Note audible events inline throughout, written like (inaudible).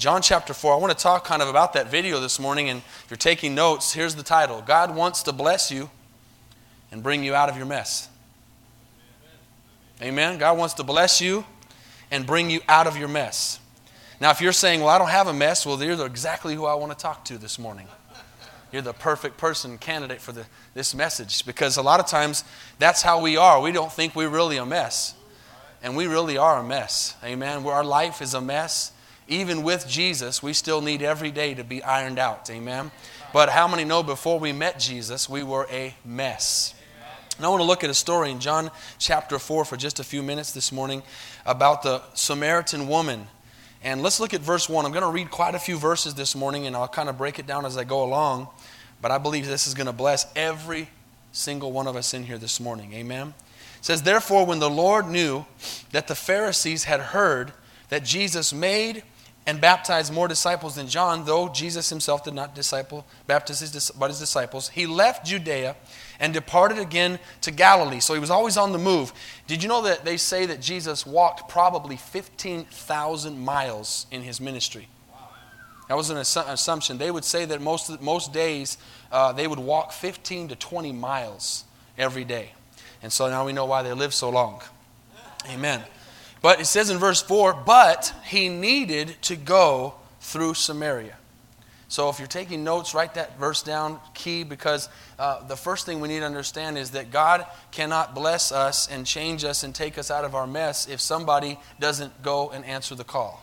John chapter 4, I want to talk kind of about that video this morning. And if you're taking notes, here's the title God wants to bless you and bring you out of your mess. Amen. God wants to bless you and bring you out of your mess. Now, if you're saying, Well, I don't have a mess, well, you're exactly who I want to talk to this morning. You're the perfect person, candidate for the, this message because a lot of times that's how we are. We don't think we're really a mess. And we really are a mess. Amen. Our life is a mess even with Jesus, we still need every day to be ironed out. Amen. But how many know before we met Jesus, we were a mess? And I want to look at a story in John chapter 4 for just a few minutes this morning about the Samaritan woman. And let's look at verse 1. I'm going to read quite a few verses this morning and I'll kind of break it down as I go along. But I believe this is going to bless every single one of us in here this morning. Amen. It says, Therefore, when the Lord knew that the Pharisees had heard that Jesus made and baptized more disciples than John, though Jesus himself did not disciple, baptize his, but his disciples. He left Judea and departed again to Galilee. So he was always on the move. Did you know that they say that Jesus walked probably 15,000 miles in his ministry? That was an assumption. They would say that most, most days uh, they would walk 15 to 20 miles every day. And so now we know why they lived so long. Amen. But it says in verse 4 but he needed to go through Samaria. So if you're taking notes, write that verse down, key, because uh, the first thing we need to understand is that God cannot bless us and change us and take us out of our mess if somebody doesn't go and answer the call.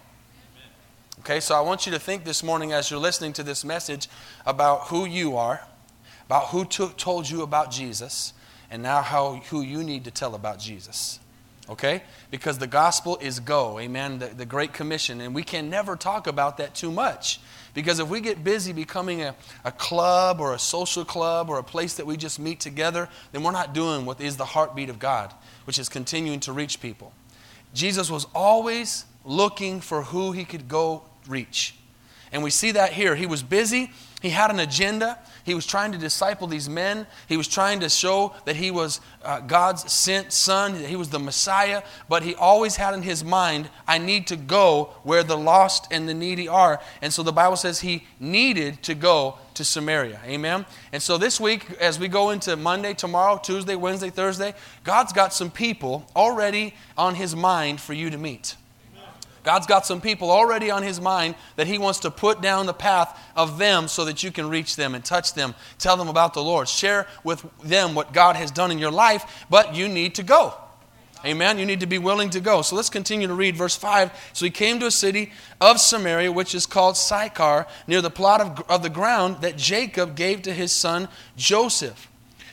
Okay, so I want you to think this morning as you're listening to this message about who you are, about who told you about Jesus, and now how, who you need to tell about Jesus. Okay? Because the gospel is go. Amen. The, the Great Commission. And we can never talk about that too much. Because if we get busy becoming a, a club or a social club or a place that we just meet together, then we're not doing what is the heartbeat of God, which is continuing to reach people. Jesus was always looking for who he could go reach. And we see that here. He was busy, he had an agenda, he was trying to disciple these men. He was trying to show that he was uh, God's sent son, he was the Messiah. But he always had in his mind, I need to go where the lost and the needy are. And so the Bible says he needed to go to Samaria. Amen? And so this week, as we go into Monday, tomorrow, Tuesday, Wednesday, Thursday, God's got some people already on his mind for you to meet. God's got some people already on His mind that He wants to put down the path of them so that you can reach them and touch them, tell them about the Lord, share with them what God has done in your life, but you need to go. Amen. You need to be willing to go. So let's continue to read verse 5. So he came to a city of Samaria, which is called Sychar, near the plot of, of the ground that Jacob gave to his son Joseph.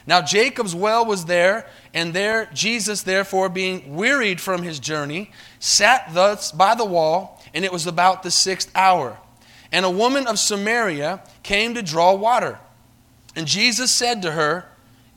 Now Jacob's well was there, and there Jesus, therefore, being wearied from his journey, sat thus by the wall, and it was about the sixth hour. And a woman of Samaria came to draw water. And Jesus said to her,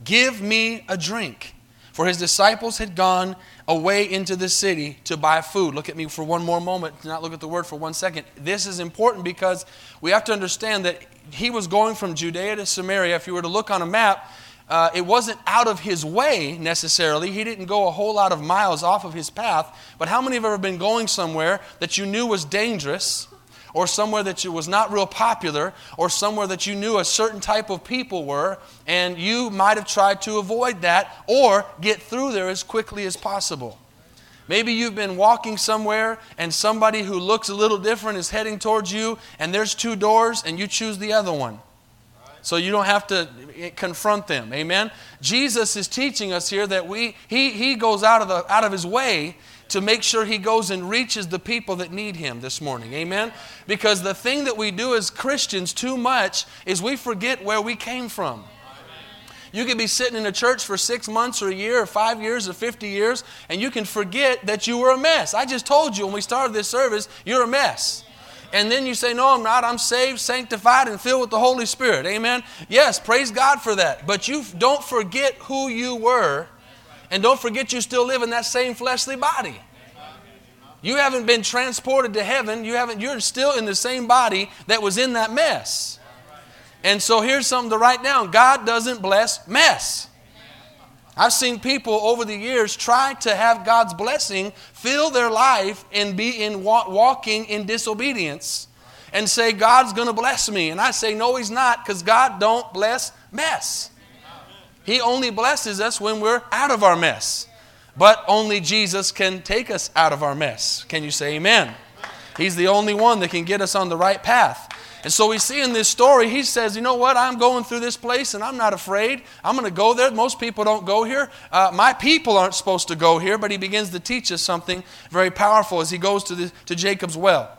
Give me a drink. For his disciples had gone away into the city to buy food. Look at me for one more moment, do not look at the word for one second. This is important because we have to understand that he was going from Judea to Samaria. If you were to look on a map, uh, it wasn't out of his way necessarily. He didn't go a whole lot of miles off of his path. But how many have ever been going somewhere that you knew was dangerous, or somewhere that was not real popular, or somewhere that you knew a certain type of people were, and you might have tried to avoid that or get through there as quickly as possible? Maybe you've been walking somewhere and somebody who looks a little different is heading towards you, and there's two doors, and you choose the other one so you don't have to confront them. Amen. Jesus is teaching us here that we he he goes out of the out of his way to make sure he goes and reaches the people that need him this morning. Amen. Because the thing that we do as Christians too much is we forget where we came from. You can be sitting in a church for six months or a year or five years or 50 years, and you can forget that you were a mess. I just told you when we started this service, you're a mess and then you say, No, I'm not. I'm saved, sanctified, and filled with the Holy Spirit. Amen. Yes, praise God for that. But you don't forget who you were, and don't forget you still live in that same fleshly body. You haven't been transported to heaven. You haven't, you're still in the same body that was in that mess. And so here's something to write down God doesn't bless mess. I've seen people over the years try to have God's blessing fill their life and be in walking in disobedience and say, God's going to bless me. And I say, no, he's not, because God don't bless mess. He only blesses us when we're out of our mess. But only Jesus can take us out of our mess. Can you say amen? He's the only one that can get us on the right path. And so we see in this story, he says, You know what? I'm going through this place and I'm not afraid. I'm going to go there. Most people don't go here. Uh, my people aren't supposed to go here, but he begins to teach us something very powerful as he goes to, the, to Jacob's well.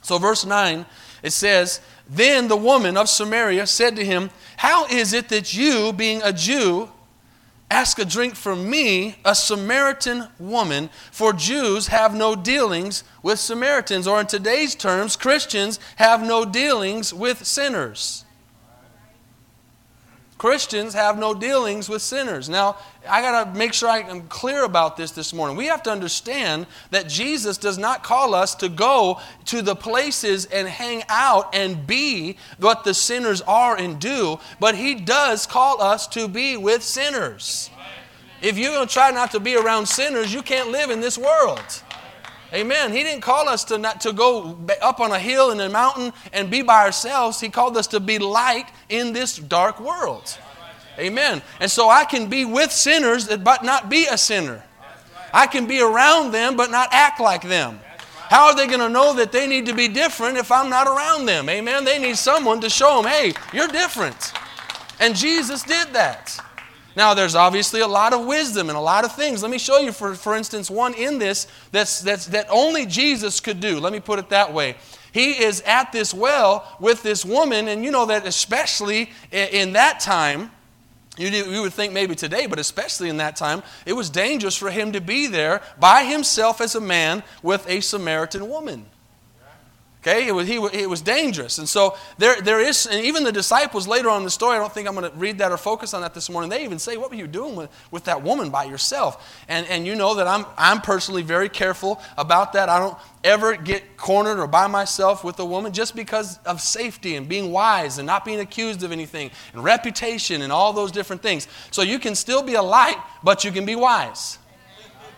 So, verse 9, it says, Then the woman of Samaria said to him, How is it that you, being a Jew, Ask a drink from me, a Samaritan woman, for Jews have no dealings with Samaritans, or in today's terms, Christians have no dealings with sinners. Christians have no dealings with sinners. Now, I got to make sure I am clear about this this morning. We have to understand that Jesus does not call us to go to the places and hang out and be what the sinners are and do, but He does call us to be with sinners. If you're going to try not to be around sinners, you can't live in this world. Amen. He didn't call us to, not, to go up on a hill in a mountain and be by ourselves. He called us to be light in this dark world. Amen. And so I can be with sinners uh, but not be a sinner. I can be around them but not act like them. How are they going to know that they need to be different if I'm not around them? Amen. They need someone to show them, hey, you're different. And Jesus did that. Now, there's obviously a lot of wisdom and a lot of things. Let me show you, for, for instance, one in this that's, that's, that only Jesus could do. Let me put it that way. He is at this well with this woman, and you know that especially in that time, you, you would think maybe today, but especially in that time, it was dangerous for him to be there by himself as a man with a Samaritan woman. Okay, it was, he, it was dangerous. And so there, there is, and even the disciples later on in the story, I don't think I'm going to read that or focus on that this morning. They even say, What were you doing with, with that woman by yourself? And, and you know that I'm, I'm personally very careful about that. I don't ever get cornered or by myself with a woman just because of safety and being wise and not being accused of anything and reputation and all those different things. So you can still be a light, but you can be wise.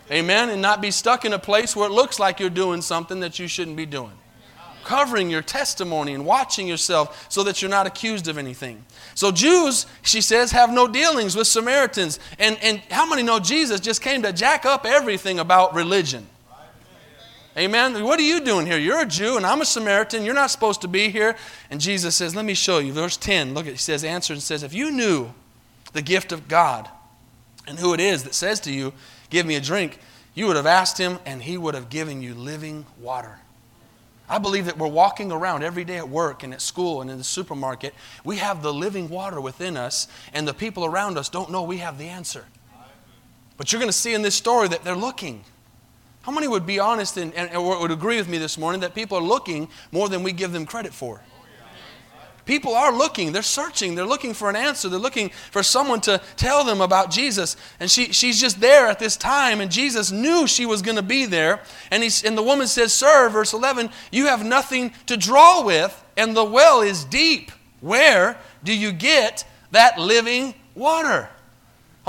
Amen? And not be stuck in a place where it looks like you're doing something that you shouldn't be doing covering your testimony and watching yourself so that you're not accused of anything. So, Jews, she says, have no dealings with Samaritans. And, and how many know Jesus just came to jack up everything about religion? Amen. What are you doing here? You're a Jew and I'm a Samaritan. You're not supposed to be here. And Jesus says, Let me show you. Verse 10, look at, he says, answers and says, If you knew the gift of God and who it is that says to you, Give me a drink, you would have asked him and he would have given you living water. I believe that we're walking around every day at work and at school and in the supermarket. We have the living water within us, and the people around us don't know we have the answer. But you're going to see in this story that they're looking. How many would be honest and, and, would agree with me this morning that people are looking more than we give them credit for? People are looking, they're searching, they're looking for an answer, they're looking for someone to tell them about Jesus. And she, she's just there at this time, and Jesus knew she was going to be there. And, he's, and the woman says, Sir, verse 11, you have nothing to draw with, and the well is deep. Where do you get that living water?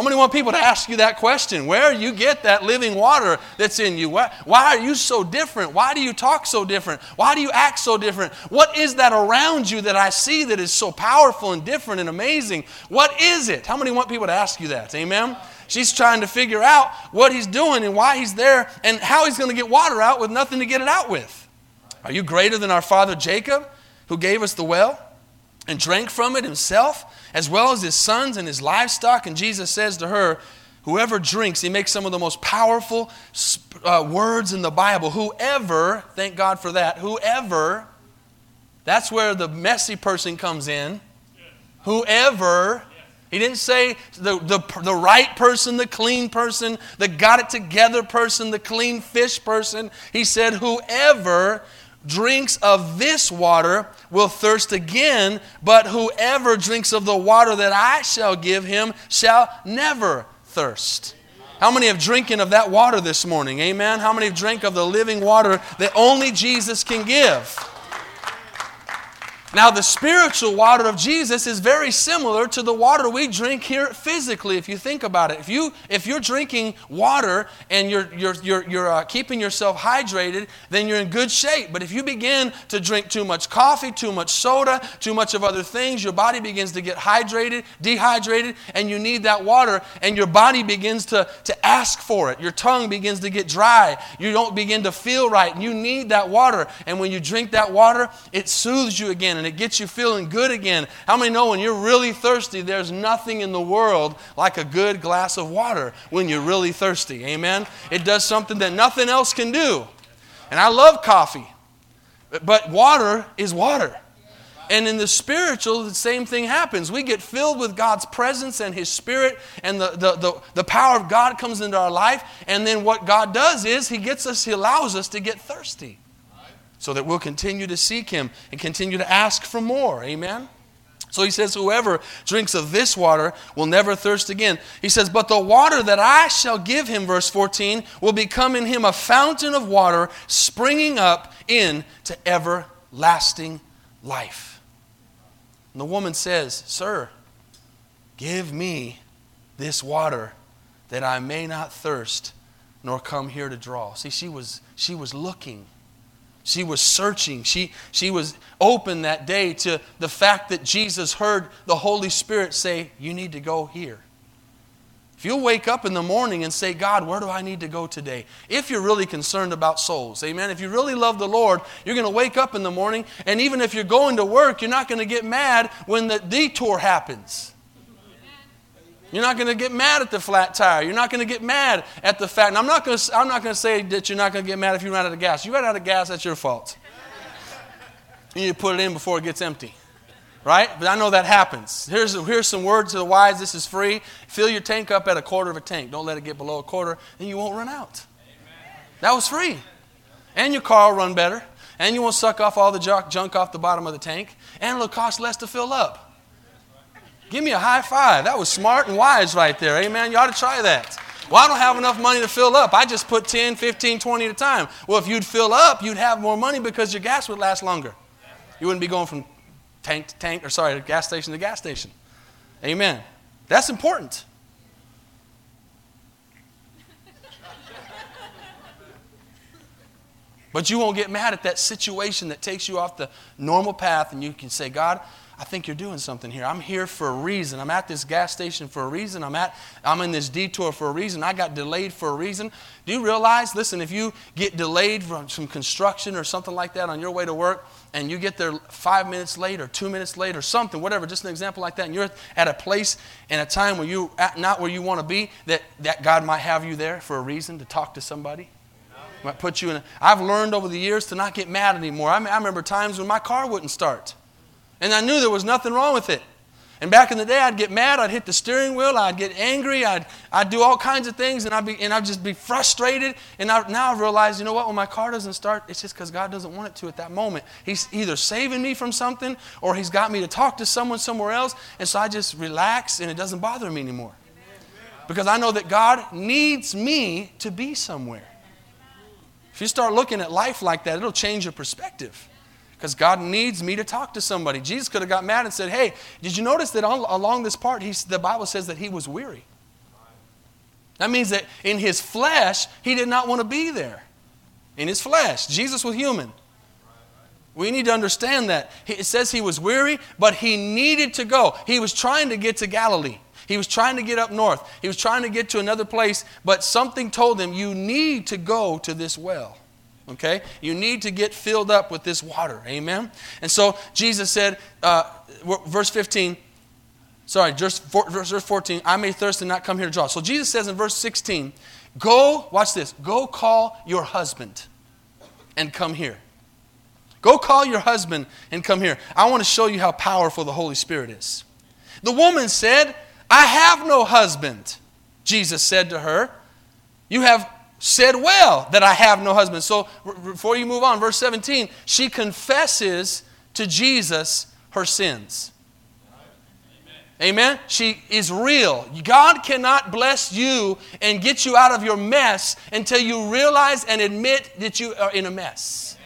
How many want people to ask you that question? Where you get that living water that's in you? Why, why, are you so different? Why do you talk so different? Why do you act so different? What is that around you that I see that is so powerful and different and amazing? What is it? How many want people to ask you that? Amen? She's trying to figure out what he's doing and why he's there and how he's going to get water out with nothing to get it out with. Are you greater than our father Jacob, who gave us the well and drank from it himself? As well as his sons and his livestock. And Jesus says to her, Whoever drinks, he makes some of the most powerful uh, words in the Bible. Whoever, thank God for that, whoever, that's where the messy person comes in. Whoever, he didn't say the, the, the right person, the clean person, the got it together person, the clean fish person. He said, whoever drinks of this water will thirst again, but whoever drinks of the water that I shall give him shall never thirst. How many have drinking of that water this morning? Amen. How many have drank of the living water that only Jesus can give? Now, the spiritual water of Jesus is very similar to the water we drink here physically, if you think about it. If, you, if you're drinking water and you're, you're, you're, you're uh, keeping yourself hydrated, then you're in good shape. But if you begin to drink too much coffee, too much soda, too much of other things, your body begins to get hydrated, dehydrated, and you need that water, and your body begins to, to ask for it. Your tongue begins to get dry. You don't begin to feel right, and you need that water. And when you drink that water, it soothes you again and it gets you feeling good again. How many know when you're really thirsty, there's nothing in the world like a good glass of water when you're really thirsty? Amen? It does something that nothing else can do. And I love coffee, but water is water. And in the spiritual, the same thing happens. We get filled with God's presence and His Spirit, and the, the, the, the, power of God comes into our life. And then what God does is He gets us, He allows us to get thirsty so that we'll continue to seek Him and continue to ask for more. Amen? So he says, Whoever drinks of this water will never thirst again. He says, But the water that I shall give him, verse 14, will become in him a fountain of water springing up into everlasting life. And the woman says, Sir, give me this water that I may not thirst nor come here to draw. See, she was, she was looking she was searching. She, she was open that day to the fact that Jesus heard the Holy Spirit say, You need to go here. If you'll wake up in the morning and say, God, where do I need to go today? If you're really concerned about souls, amen. If you really love the Lord, you're going to wake up in the morning, and even if you're going to work, you're not going to get mad when the detour happens. You're not going to get mad at the flat tire. You're not going to get mad at the fact. And I'm not going to, I'm not going to say that you're not going to get mad if you run out of gas. You run out of gas, that's your fault. You need to put it in before it gets empty. Right? But I know that happens. Here's, here's some words to the wise. This is free. Fill your tank up at a quarter of a tank. Don't let it get below a quarter, and you won't run out. That was free. And your car will run better. And you won't suck off all the junk off the bottom of the tank. And it'll cost less to fill up. Give me a high five. That was smart and wise right there. Amen. You ought to try that. Well, I don't have enough money to fill up. I just put 10, 15, 20 at a time. Well, if you'd fill up, you'd have more money because your gas would last longer. You wouldn't be going from tank to tank, or sorry, gas station to gas station. Amen. That's important. But you won't get mad at that situation that takes you off the normal path, and you can say, God, I think you're doing something here. I'm here for a reason. I'm at this gas station for a reason. I'm at I'm in this detour for a reason. I got delayed for a reason. Do you realize, listen, if you get delayed from some construction or something like that on your way to work and you get there 5 minutes late or 2 minutes late or something, whatever, just an example like that and you're at a place and a time where you at not where you want to be that that God might have you there for a reason to talk to somebody. Might put you in a, I've learned over the years to not get mad anymore. I, I remember times when my car wouldn't start. And I knew there was nothing wrong with it. And back in the day, I'd get mad, I'd hit the steering wheel, I'd get angry, I'd, I'd do all kinds of things, and I'd, be, and I'd just be frustrated. And I, now I've realized, you know what, when my car doesn't start, it's just because God doesn't want it to at that moment. He's either saving me from something or He's got me to talk to someone somewhere else. And so I just relax, and it doesn't bother me anymore. Because I know that God needs me to be somewhere. If you start looking at life like that, it'll change your perspective because God needs me to talk to somebody. Jesus could have got mad and said, Hey, did you notice that along this part, he, the Bible says that he was weary? That means that in his flesh, he did not want to be there. In his flesh. Jesus was human. We need to understand that. It says he was weary, but he needed to go. He was trying to get to Galilee. He was trying to get up north. He was trying to get to another place, but something told him, You need to go to this well. Okay? You need to get filled up with this water. Amen? And so Jesus said, uh, verse 15, sorry, verse 14, I may thirst and not come here to draw. So Jesus says in verse 16, Go, watch this, go call your husband and come here. Go call your husband and come here. I want to show you how powerful the Holy Spirit is. The woman said, I have no husband. Jesus said to her, You have said well that I have no husband. So before you move on, verse 17, she confesses to Jesus her sins. Amen. She is real. God cannot bless you and get you out of your mess until you realize and admit that you are in a mess.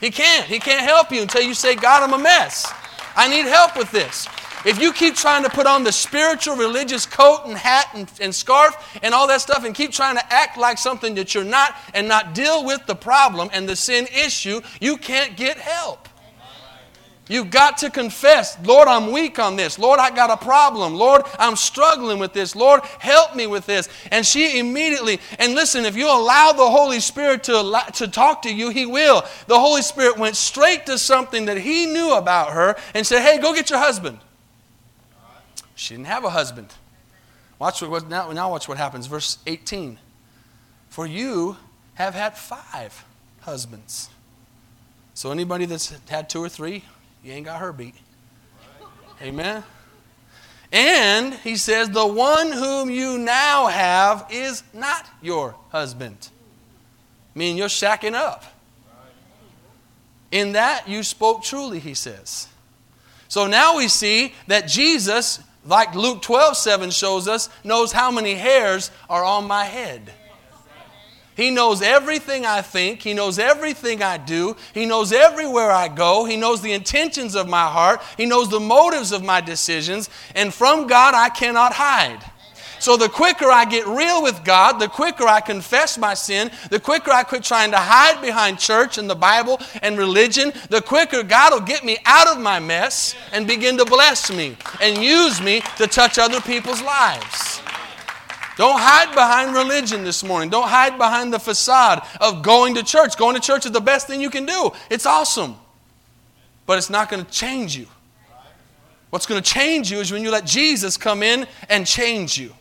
He can't. He can't help you until you say, God, I'm a mess. I need help with this. If you keep trying to put on the spiritual religious coat and hat and, and, scarf and all that stuff and keep trying to act like something that you're not and not deal with the problem and the sin issue, you can't get help. You've got to confess, Lord, I'm weak on this. Lord, I got a problem. Lord, I'm struggling with this. Lord, help me with this. And she immediately, and listen, if you allow the Holy Spirit to, to talk to you, He will. The Holy Spirit went straight to something that He knew about her and said, Hey, go get your husband. She didn't have a husband. Watch what, now, now watch what happens. Verse 18. For you have had five husbands. So anybody that's had two or three, you ain't got her beat. Amen. And he says, The one whom you now have is not your husband. Meaning you're shacking up. In that you spoke truly, he says. So now we see that Jesus, like Luke 12 7 shows us, knows how many hairs are on my head. He knows everything I think. He knows everything I do. He knows everywhere I go. He knows the intentions of my heart. He knows the motives of my decisions. And from God, I cannot hide. So the quicker I get real with God, the quicker I confess my sin, the quicker I quit trying to hide behind church and the Bible and religion, the quicker God will get me out of my mess and begin to bless me and use me to touch other people's lives. Don't hide behind religion this morning. Don't hide behind the facade of going to church. Going to church is the best thing you can do. It's awesome. But it's not going to change you. What's going to change you is when you let Jesus come in and change you.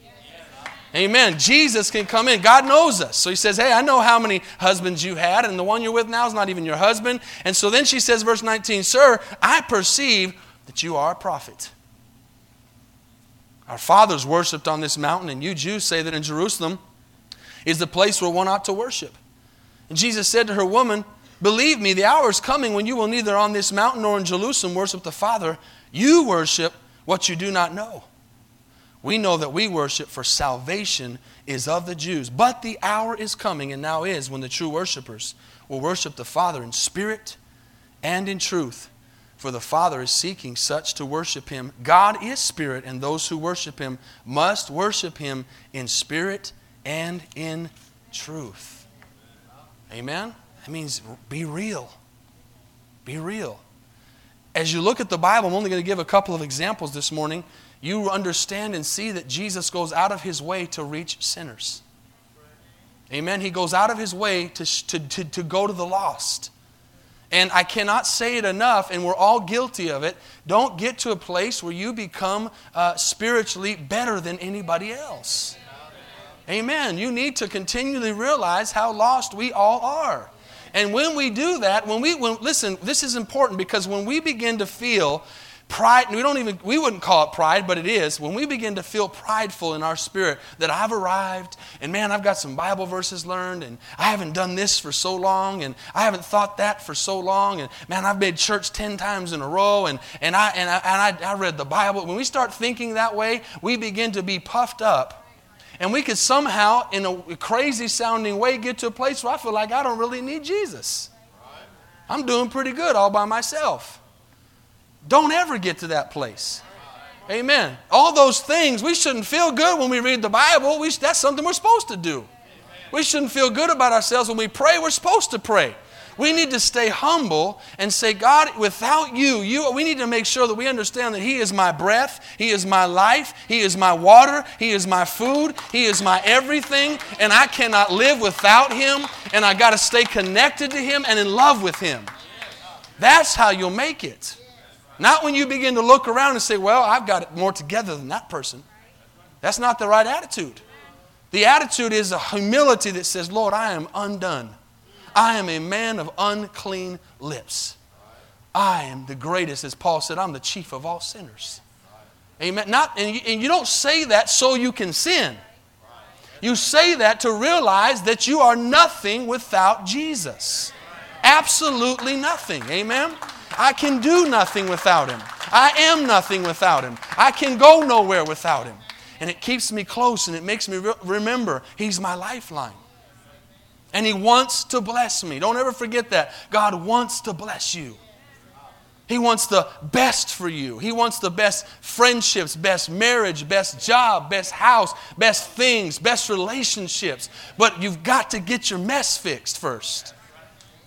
Amen. Jesus can come in. God knows us. So he says, Hey, I know how many husbands you had, and the one you're with now is not even your husband. And so then she says, verse 19, Sir, I perceive that you are a prophet. Our fathers worshiped on this mountain, and you Jews say that in Jerusalem is the place where one ought to worship. And Jesus said to her, Woman, believe me, the hour is coming when you will neither on this mountain nor in Jerusalem worship the Father. You worship what you do not know. We know that we worship for salvation is of the Jews. But the hour is coming, and now is, when the true worshipers will worship the Father in spirit and in truth for the Father is seeking such to worship him. God is spirit, and those who worship him must worship him in spirit and in truth. Amen? That means be real. Be real. As you look at the Bible, I'm only going to give a couple of examples this morning. You understand and see that Jesus goes out of his way to reach sinners. Amen. He goes out of his way to, to, to, to go to the lost. And I cannot say it enough, and we're all guilty of it. Don't get to a place where you become uh, spiritually better than anybody else. Amen. You need to continually realize how lost we all are. And when we do that, when we, when, listen, this is important because when we begin to feel pride and we don't even we wouldn't call it pride but it is. When we begin to feel prideful in our spirit that i've arrived and man i've got some bible verses learned and i haven't done this for so long and i haven't thought that for so long and man i've made church 10 times in a row and, and, I, and, I, and I, I read the bible. When we start thinking that way we begin to be puffed up and we could somehow in a crazy sounding way get to a place where i feel like i don't really need jesus. I'm doing pretty good all by myself don't ever get to that place. Amen. All those things, we shouldn't feel good when we read the Bible. We, that's something we're supposed to do. We shouldn't feel good about ourselves when we pray. We're supposed to pray. We need to stay humble and say, God, without you, you, we need to make sure that we understand that He is my breath, He is my life, He is my water, He is my food, He is my everything, and I cannot live without Him, and I got to stay connected to Him and in love with Him. That's how you'll make it. Not when you begin to look around and say, well, I've got it more together than that person. That's not the right attitude. The attitude is a humility that says, Lord, I am undone. I am a man of unclean lips. I am the greatest, as Paul said, I'm the chief of all sinners. Amen. Not, and, you, and you don't say that so you can sin. You say that to realize that you are nothing without Jesus. Absolutely nothing. Amen. I can do nothing without him. I am nothing without him. I can go nowhere without him. And it keeps me close and it makes me re- remember he's my lifeline. And He wants to bless me. Don't ever forget that. God wants to bless you. He wants the best for you. He wants the best friendships, best marriage, best job, best house, best things, best relationships. But you've got to get your mess fixed first.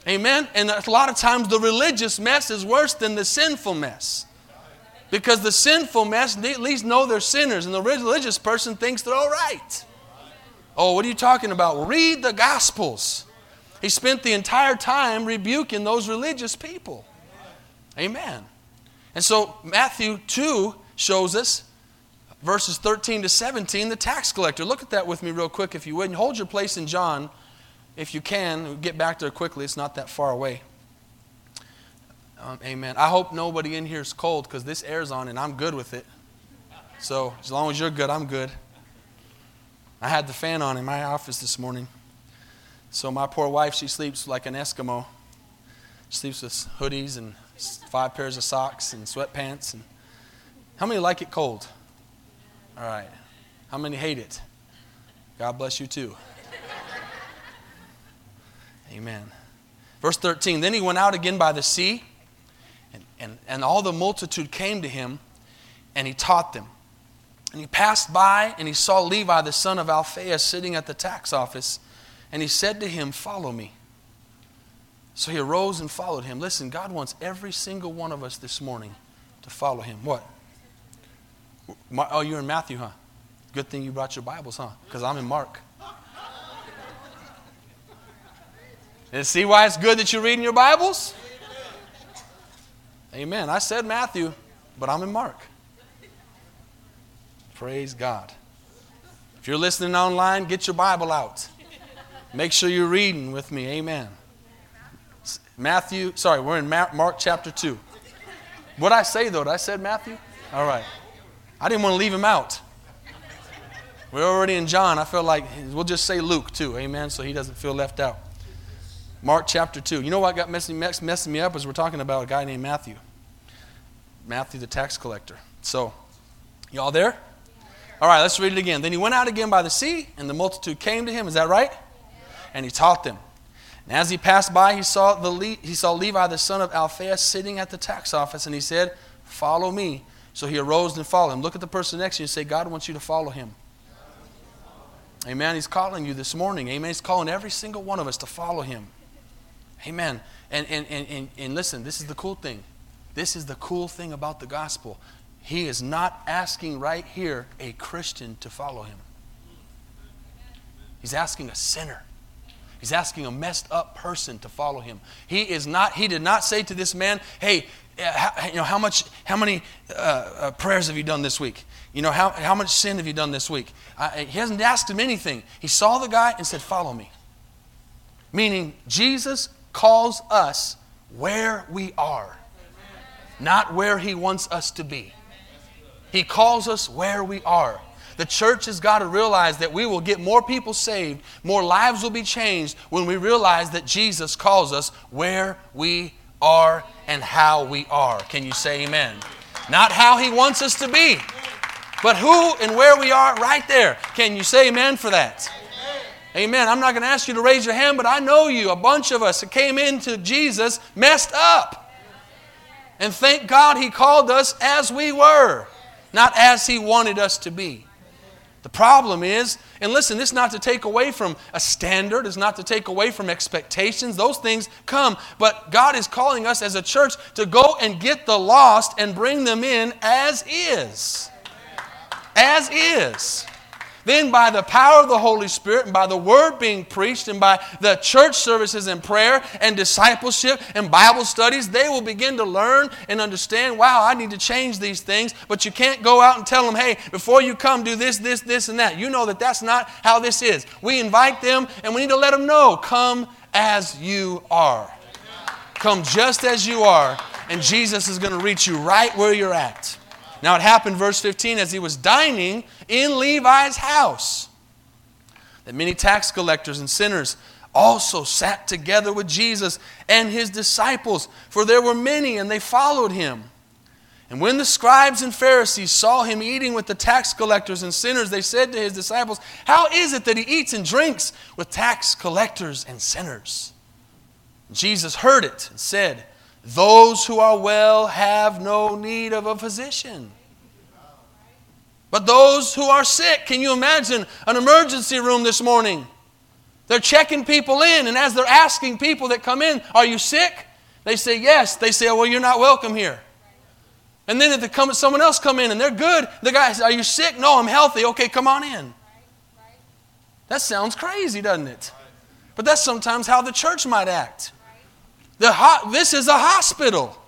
Amen? And a lot of times the religious mess is worse than the sinful mess. Because the sinful mess, they at least know they're sinners, and the religious person thinks they're all right. Oh, what are you talking about? Read the Gospels. He spent the entire time rebuking those religious people. Amen. And so Matthew 2 shows us verses 13 to 17 the tax collector. Look at that with me real quick if you would. And hold your place in John if you can. Get back there quickly, it's not that far away. Um, amen. I hope nobody in here is cold because this air's on and I'm good with it. So as long as you're good, I'm good. I had the fan on in my office this morning. So my poor wife, she sleeps like an Eskimo. Sleeps with hoodies and five pairs of socks and sweatpants. And how many like it cold? All right. How many hate it? God bless you too. Amen. Verse 13 Then he went out again by the sea, and, and, and all the multitude came to him, and he taught them. And he passed by, and he saw Levi, the son of Alphaeus, sitting at the tax office. And he said to him, Follow me. So he arose and followed him. Listen, God wants every single one of us this morning to follow him. What? Oh, you're in Matthew, huh? Good thing you brought your Bibles, huh? Because I'm in Mark. And see why it's good that you're reading your Bibles? Amen. I said Matthew, but I'm in Mark. Praise God. If you're listening online, get your Bible out. Make sure you're reading with me. Amen. Matthew, sorry, we're in Mark chapter 2. What I say though? Did I said Matthew? All right. I didn't want to leave him out. We're already in John. I feel like we'll just say Luke too. Amen. So he doesn't feel left out. Mark chapter 2. You know what got messing, messing me up is we're talking about a guy named Matthew. Matthew the tax collector. So, y'all there? All right, let's read it again. Then he went out again by the sea, and the multitude came to him. Is that right? And he taught them. And as he passed by, he saw, the he saw Levi, the son of Alphaeus, sitting at the tax office, and he said, Follow me. So he arose and followed him. Look at the person next to you and say, God wants you to follow him. Amen. He's calling you this morning. Amen. He's calling every single one of us to follow him. Amen. And, and, and, and, and listen, this is the cool thing. This is the cool thing about the gospel. He is not asking right here a Christian to follow him. He's asking a sinner. He's asking a messed up person to follow him. He is not. He did not say to this man, "Hey, uh, you know how much, how many uh, uh, prayers have you done this week? You know how, how much sin have you done this week?" Uh, he hasn't asked him anything. He saw the guy and said, "Follow me." Meaning, Jesus calls us where we are, not where He wants us to be. He calls us where we are. The church has got to realize that we will get more people saved, more lives will be changed when we realize that Jesus calls us where we are and how we are. Can you say amen? Not how He wants us to be, but who and where we are right there. Can you say amen for that? Amen. I'm not going to ask you to raise your hand, but I know you. A bunch of us that came into Jesus messed up. And thank God He called us as we were, not as He wanted us to be. The problem is, and listen, this is not to take away from a standard, it's not to take away from expectations. Those things come. But God is calling us as a church to go and get the lost and bring them in as is. As is. Then, by the power of the Holy Spirit, and by the word being preached, and by the church services and prayer and discipleship and Bible studies, they will begin to learn and understand wow, I need to change these things. But you can't go out and tell them, hey, before you come, do this, this, this, and that. You know that that's not how this is. We invite them, and we need to let them know come as you are. Come just as you are, and Jesus is going to reach you right where you're at. Now it happened, verse 15, as he was dining in Levi's house, that many tax collectors and sinners also sat together with Jesus and his disciples, for there were many and they followed him. And when the scribes and Pharisees saw him eating with the tax collectors and sinners, they said to his disciples, How is it that he eats and drinks with tax collectors and sinners? Jesus heard it and said, Those who are well have no need of a physician. But those who are sick, can you imagine an emergency room this morning? They're checking people in, and as they're asking people that come in, Are you sick? They say, Yes. They say, Well, you're not welcome here. And then if they come, someone else come in and they're good, the guy says, Are you sick? No, I'm healthy. Okay, come on in. That sounds crazy, doesn't it? But that's sometimes how the church might act. The ho- this is a hospital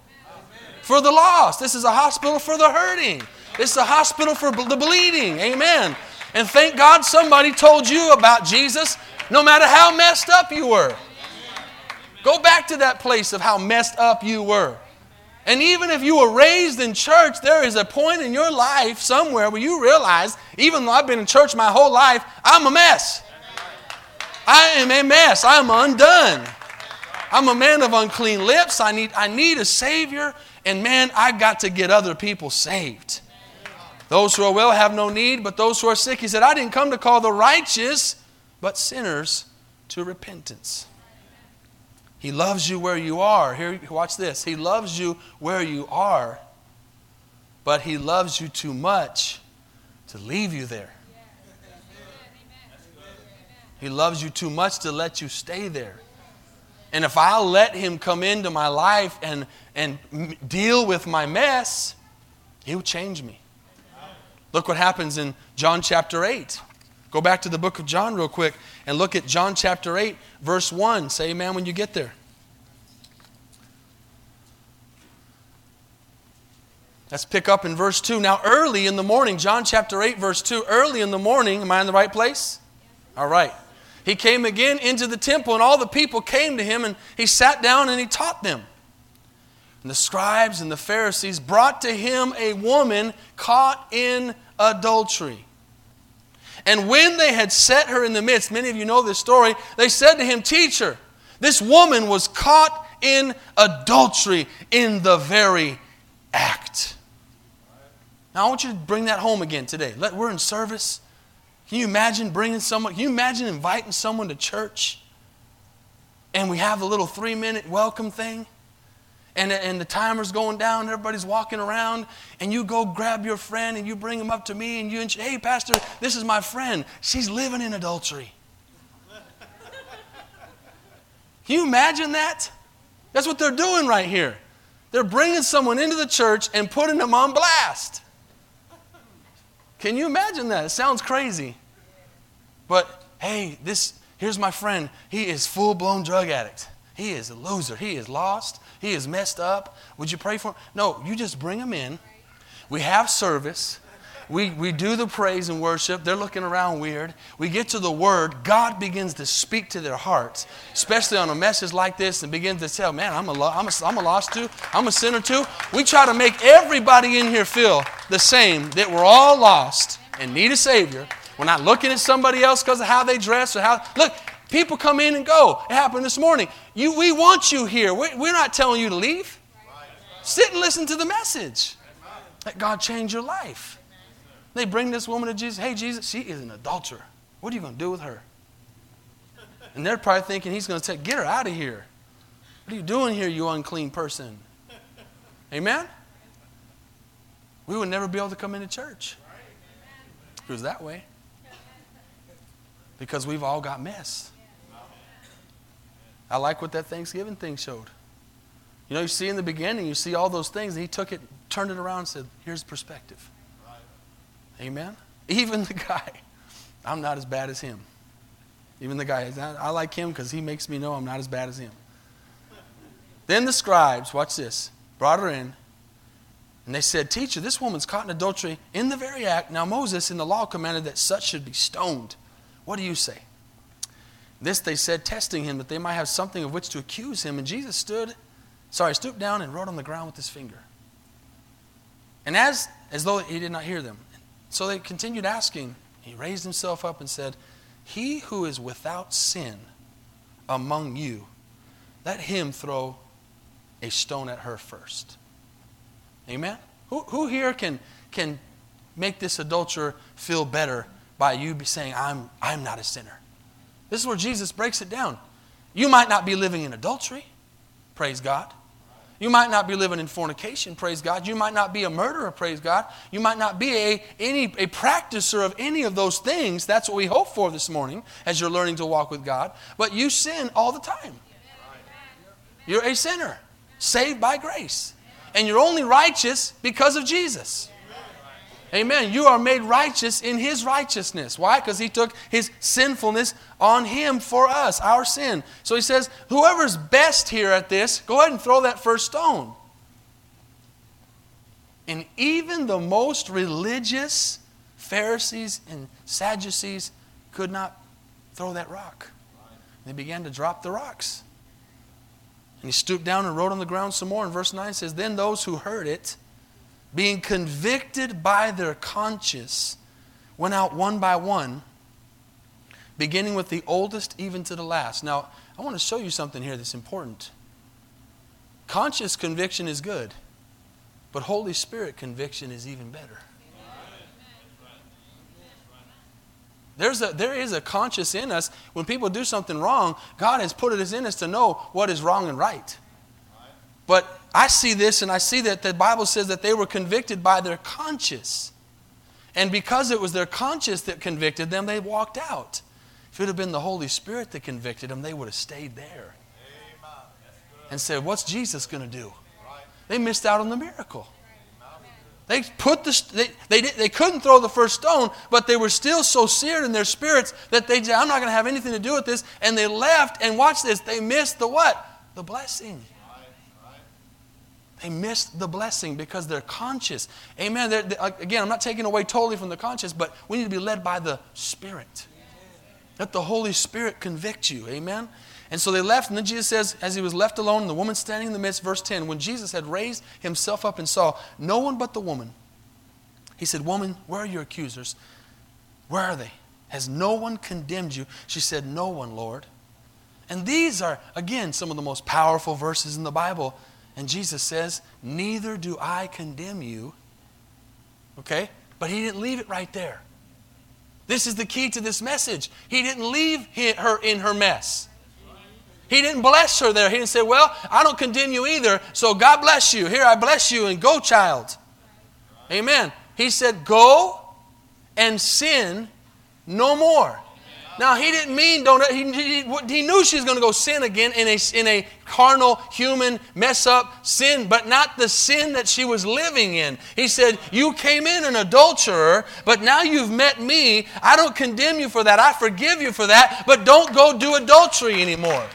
for the lost. This is a hospital for the hurting. Is a hospital for the bleeding. Amen. And thank God somebody told you about Jesus, no matter how messed up you were. Go back to that place of how messed up you were. And even if you were raised in church, there is a point in your life somewhere where you realize, even though I've been in church my whole life, I'm a mess. I am a mess. I'm undone. I'm a man of unclean lips. I need, I need a Savior. And man, I've got to get other people saved. Those who are well have no need, but those who are sick, he said, I didn't come to call the righteous, but sinners to repentance. He loves you where you are. Here, watch this. He loves you where you are, but He loves you too much to leave you there. He loves you too much to let you stay there. And if I'll let Him come into my life and, and deal with my mess, He'll change me. Look what happens in John chapter 8. Go back to the book of John real quick and look at John chapter 8, verse 1. Say amen when you get there. Let's pick up in verse 2. Now, early in the morning, John chapter 8, verse 2, early in the morning, am I in the right place? All right. He came again into the temple, and all the people came to him, and he sat down and he taught them. And the scribes and the Pharisees brought to him a woman caught in adultery. And when they had set her in the midst, many of you know this story, they said to him, Teacher, this woman was caught in adultery in the very act. Now, I want you to bring that home again today. Let, we're in service. Can you imagine bringing someone, can you imagine inviting someone to church and we have a little three minute welcome thing? And, and the timer's going down, everybody's walking around, and you go grab your friend and you bring him up to me and you, and hey, Pastor, this is my friend. She's living in adultery. Can you imagine that? That's what they're doing right here. They're bringing someone into the church and putting them on blast. Can you imagine that? It sounds crazy. But hey, this here's my friend. He is full-blown drug addict. He is a loser. He is lost. He is messed up. Would you pray for him? No, you just bring him in. We have service. We, we do the praise and worship. They're looking around weird. We get to the word. God begins to speak to their hearts, especially on a message like this, and begins to tell, man, I'm a, I'm, a, I'm a lost too. I'm a sinner too. We try to make everybody in here feel the same that we're all lost and need a Savior. We're not looking at somebody else because of how they dress or how. Look, people come in and go. It happened this morning. You, we want you here. We're, we're not telling you to leave. Sit and listen to the message. Let God change your life. They bring this woman to Jesus. Hey, Jesus, she is an adulterer. What are you going to do with her? And they're probably thinking he's going to say, Get her out of here. What are you doing here, you unclean person? Amen? We would never be able to come into church. It was that way. Because we've all got mess. I like what that Thanksgiving thing showed. You know, you see in the beginning, you see all those things, and he took it, turned it around, and said, Here's perspective. Amen? (laughs) Even the guy, I'm not as bad as him. Even the guy, I like him because he makes me know I'm not as bad as him. Then the scribes, watch this, brought her in, and they said, Teacher, this woman's caught in adultery in the very act. Now, Moses in the law commanded that such should be stoned. What do you say? This they said, testing him, that they might have something of which to accuse him. And Jesus stood, sorry, stooped down and wrote on the ground with his finger. And as, as though he did not hear them, so they continued asking. He raised himself up and said, He who is without sin among you, let him throw a stone at her first. Amen? Who, who here can, can make this adulterer feel better by you saying, I'm, I'm not a sinner? This is where Jesus breaks it down. You might not be living in adultery, praise God. You might not be living in fornication, praise God. You might not be a murderer, praise God. You might not be a, any, a practicer of any of those things. That's what we hope for this morning as you're learning to walk with God. But you sin all the time. You're a sinner, saved by grace. And you're only righteous because of Jesus. Amen. You are made righteous in His righteousness. Why? Because He took His sinfulness on Him for us, our sin. So He says, whoever's best here at this, go ahead and throw that first stone. And even the most religious Pharisees and Sadducees could not throw that rock. They began to drop the rocks. And he stooped down and wrote on the ground some more. And verse 9 says, Then those who heard it, being convicted by their conscience, went out one by one, beginning with the oldest even to the last. Now, I want to show you something here that's important. Conscious conviction is good, but Holy Spirit conviction is even better. There's a, there is a conscious in us. When people do something wrong, God has put it in us to know what is wrong and right. But I see this and I see that the Bible says that they were convicted by their conscience. And because it was their conscience that convicted them, they walked out. If it had been the Holy Spirit that convicted them, they would have stayed there and said, What's Jesus going to do? They missed out on the miracle. They put the they, they, did, they couldn't throw the first stone, but they were still so seared in their spirits that they said, I'm not going to have anything to do with this. And they left and watch this. They missed the what? The blessing. They missed the blessing because they're conscious. Amen. They're, they're, again, I'm not taking away totally from the conscious, but we need to be led by the Spirit. Let the Holy Spirit convict you. Amen. And so they left, and then Jesus says, as he was left alone, the woman standing in the midst, verse 10, when Jesus had raised himself up and saw no one but the woman, he said, Woman, where are your accusers? Where are they? Has no one condemned you? She said, No one, Lord. And these are, again, some of the most powerful verses in the Bible and Jesus says, Neither do I condemn you. Okay? But he didn't leave it right there. This is the key to this message. He didn't leave her in her mess. He didn't bless her there. He didn't say, Well, I don't condemn you either, so God bless you. Here, I bless you, and go, child. Amen. He said, Go and sin no more. Now, he didn't mean, don't, he, he, he knew she was going to go sin again in a, in a carnal, human, mess up sin, but not the sin that she was living in. He said, You came in an adulterer, but now you've met me. I don't condemn you for that. I forgive you for that, but don't go do adultery anymore.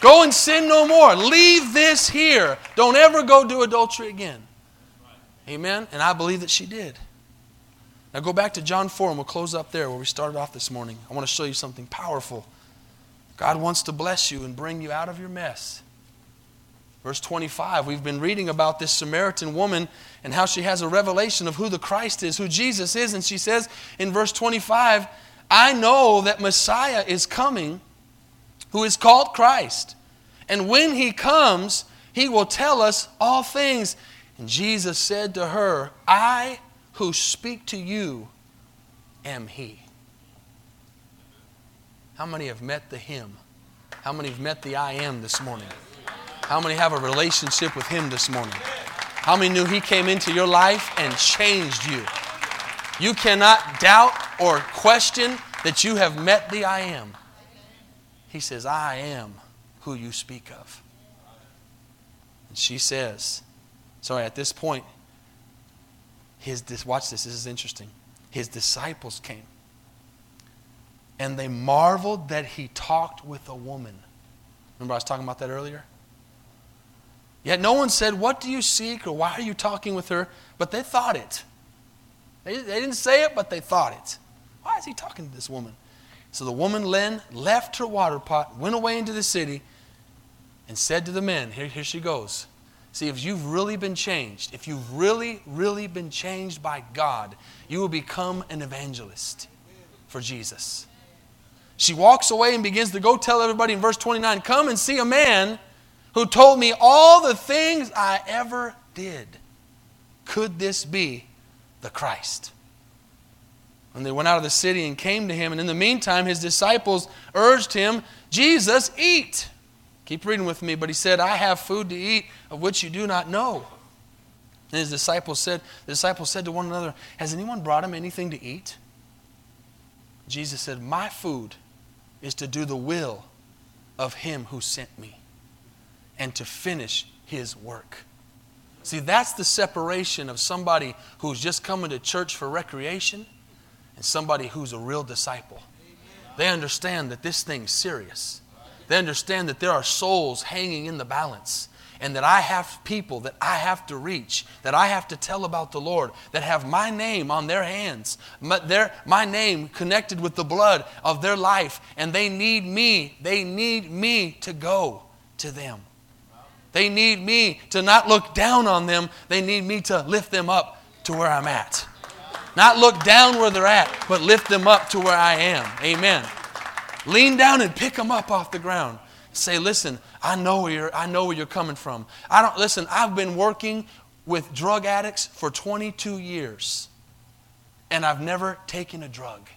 Go and sin no more. Leave this here. Don't ever go do adultery again. Amen? And I believe that she did. Now go back to John 4 and we'll close up there where we started off this morning. I want to show you something powerful. God wants to bless you and bring you out of your mess. Verse 25, we've been reading about this Samaritan woman and how she has a revelation of who the Christ is, who Jesus is. And she says in verse 25, I know that Messiah is coming, who is called Christ. And when he comes, he will tell us all things. And Jesus said to her, I who speak to you am He. How many have met the Him? How many have met the I am this morning? How many have a relationship with Him this morning? How many knew He came into your life and changed you? You cannot doubt or question that you have met the I am. He says, I am who you speak of. And she says, sorry, at this point, his, watch this, this is interesting. His disciples came and they marveled that he talked with a woman. Remember, I was talking about that earlier? Yet no one said, What do you seek or why are you talking with her? But they thought it. They, they didn't say it, but they thought it. Why is he talking to this woman? So the woman then left her water pot, went away into the city, and said to the men, Here, here she goes. See, if you've really been changed, if you've really, really been changed by God, you will become an evangelist for Jesus. She walks away and begins to go tell everybody in verse 29 Come and see a man who told me all the things I ever did. could this be the Christ? And they went out of the city and came to him. And in the meantime, his disciples urged him, Jesus, eat. Keep reading with me. But he said, I have food to eat of which you do not know. And his disciples said, the disciples said to one another, Has anyone brought him anything to eat? Jesus said, My food is to do the will of him who sent me and to finish his work. See, that's the separation of somebody who's just coming to church for recreation and somebody who's a real disciple. They understand that this thing's serious. They understand that there are souls hanging in the balance and that I have people that I have to reach, that I have to tell about the Lord, that have my name on their hands, my, their, my name connected with the blood of their life, and they need me. They need me to go to them. They need me to not look down on them, they need me to lift them up to where I'm at. Not look down where they're at, but lift them up to where I am. Amen. Lean down and pick them up off the ground. Say, listen, I know where you're, I know where you're coming from. I don't listen, I've been working with drug addicts for 22 years, and I've never taken a drug.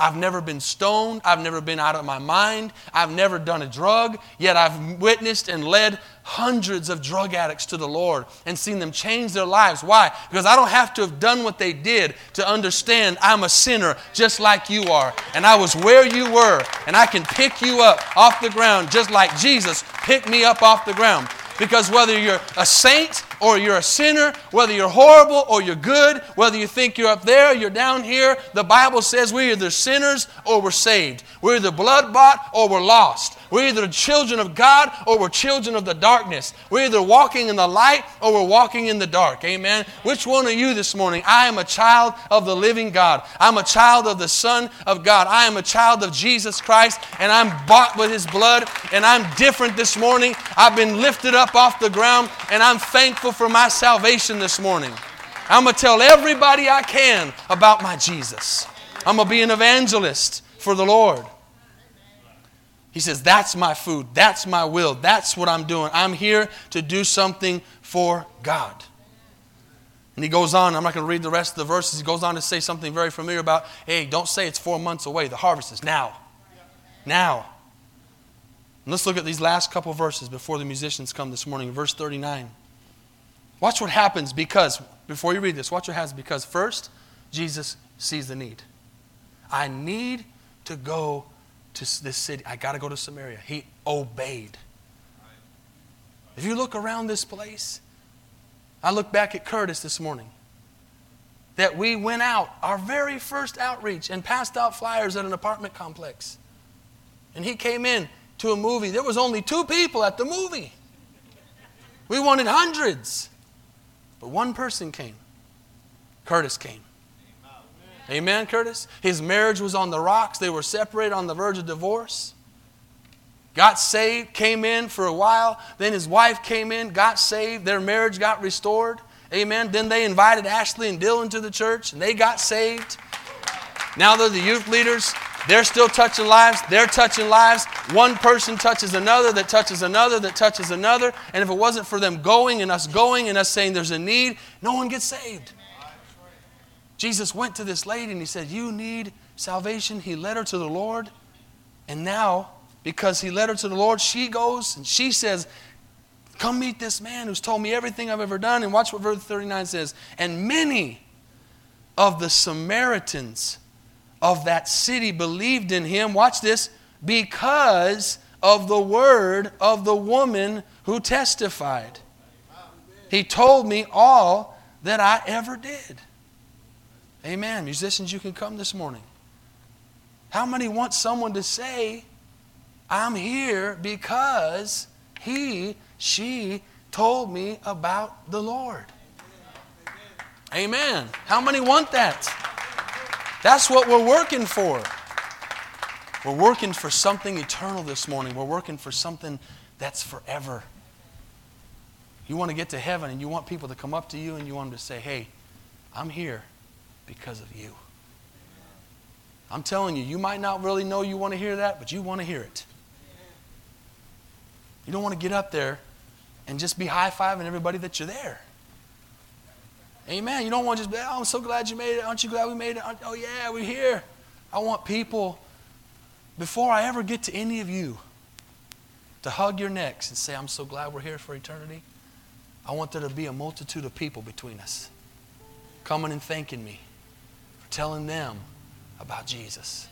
I've never been stoned. I've never been out of my mind. I've never done a drug. Yet I've witnessed and led hundreds of drug addicts to the Lord and seen them change their lives. Why? Because I don't have to have done what they did to understand I'm a sinner just like you are. And I was where you were. And I can pick you up off the ground just like Jesus picked me up off the ground. Because whether you're a saint or you're a sinner, whether you're horrible or you're good, whether you think you're up there or you're down here, the Bible says we're either sinners or we're saved. We're either blood bought or we're lost. We're either children of God or we're children of the darkness. We're either walking in the light or we're walking in the dark. Amen. Which one are you this morning? I am a child of the living God. I'm a child of the Son of God. I am a child of Jesus Christ and I'm bought with his blood and I'm different this morning. I've been lifted up off the ground and I'm thankful for my salvation this morning. I'm going to tell everybody I can about my Jesus. I'm going to be an evangelist for the Lord. He says, That's my food. That's my will. That's what I'm doing. I'm here to do something for God. And he goes on, I'm not going to read the rest of the verses. He goes on to say something very familiar about, hey, don't say it's four months away. The harvest is now. Now. And let's look at these last couple verses before the musicians come this morning. Verse 39. Watch what happens because, before you read this, watch what happens because first, Jesus sees the need. I need to go to this city. I got to go to Samaria. He obeyed. If you look around this place, I look back at Curtis this morning. That we went out, our very first outreach, and passed out flyers at an apartment complex. And he came in to a movie. There was only two people at the movie. We wanted hundreds. But one person came. Curtis came. Amen, Curtis? His marriage was on the rocks. They were separated on the verge of divorce. Got saved, came in for a while. Then his wife came in, got saved. Their marriage got restored. Amen. Then they invited Ashley and Dylan to the church, and they got saved. Now they're the youth leaders. They're still touching lives. They're touching lives. One person touches another, that touches another, that touches another. And if it wasn't for them going and us going and us saying there's a need, no one gets saved. Jesus went to this lady and he said, You need salvation. He led her to the Lord. And now, because he led her to the Lord, she goes and she says, Come meet this man who's told me everything I've ever done. And watch what verse 39 says. And many of the Samaritans of that city believed in him. Watch this because of the word of the woman who testified. He told me all that I ever did. Amen. Musicians, you can come this morning. How many want someone to say, I'm here because he, she told me about the Lord? Amen. How many want that? That's what we're working for. We're working for something eternal this morning. We're working for something that's forever. You want to get to heaven and you want people to come up to you and you want them to say, Hey, I'm here because of you. I'm telling you, you might not really know you want to hear that, but you want to hear it. You don't want to get up there and just be high fiving everybody that you're there. Amen. You don't want to just be, oh, I'm so glad you made it. Aren't you glad we made it? Oh, yeah, we're here. I want people, before I ever get to any of you, to hug your necks and say, I'm so glad we're here for eternity. I want there to be a multitude of people between us coming and thanking me telling them about Jesus.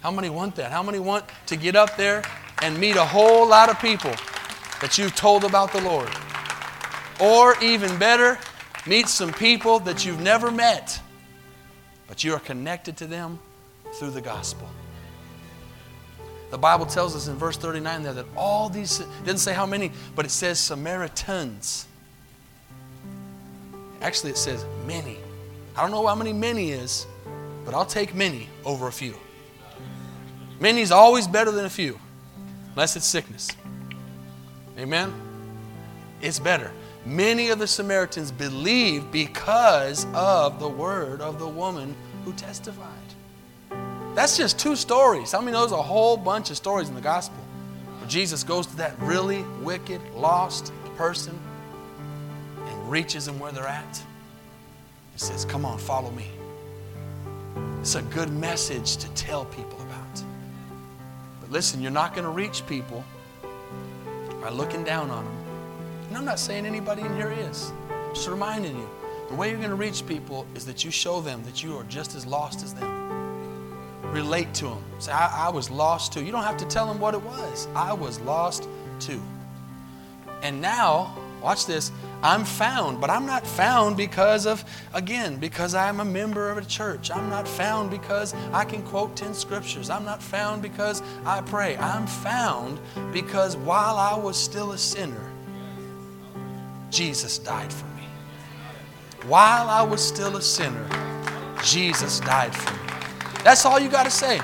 How many want that? How many want to get up there and meet a whole lot of people that you've told about the Lord? Or even better, meet some people that you've never met, but you are connected to them through the gospel. The Bible tells us in verse 39 there that all these, doesn't say how many, but it says Samaritans. Actually, it says many. I don't know how many many is, but I'll take many over a few. Many is always better than a few, unless it's sickness. Amen? It's better. Many of the Samaritans believed because of the word of the woman who testified. That's just two stories. I mean, there's a whole bunch of stories in the gospel where Jesus goes to that really wicked, lost person and reaches them where they're at. He says, Come on, follow me. It's a good message to tell people about. But listen, you're not going to reach people by looking down on them. And I'm not saying anybody in here is. I'm just reminding you. The way you're going to reach people is that you show them that you are just as lost as them relate to them. Say, I, I was lost too. You don't have to tell them what it was. I was lost too. And now, watch this, I'm found, but I'm not found because of, again, because I'm a member of a church. I'm not found because I can quote 10 scriptures. I'm not found because I pray. I'm found because while I was still a sinner, Jesus died for me. While I was still a sinner, Jesus died for me. That's all you got to say.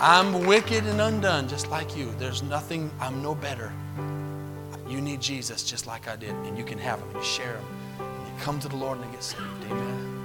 I'm wicked and undone just like you. There's nothing, I'm no better. You need Jesus just like I did, and you can have him. You share him. And you come to the Lord and you get saved. Amen.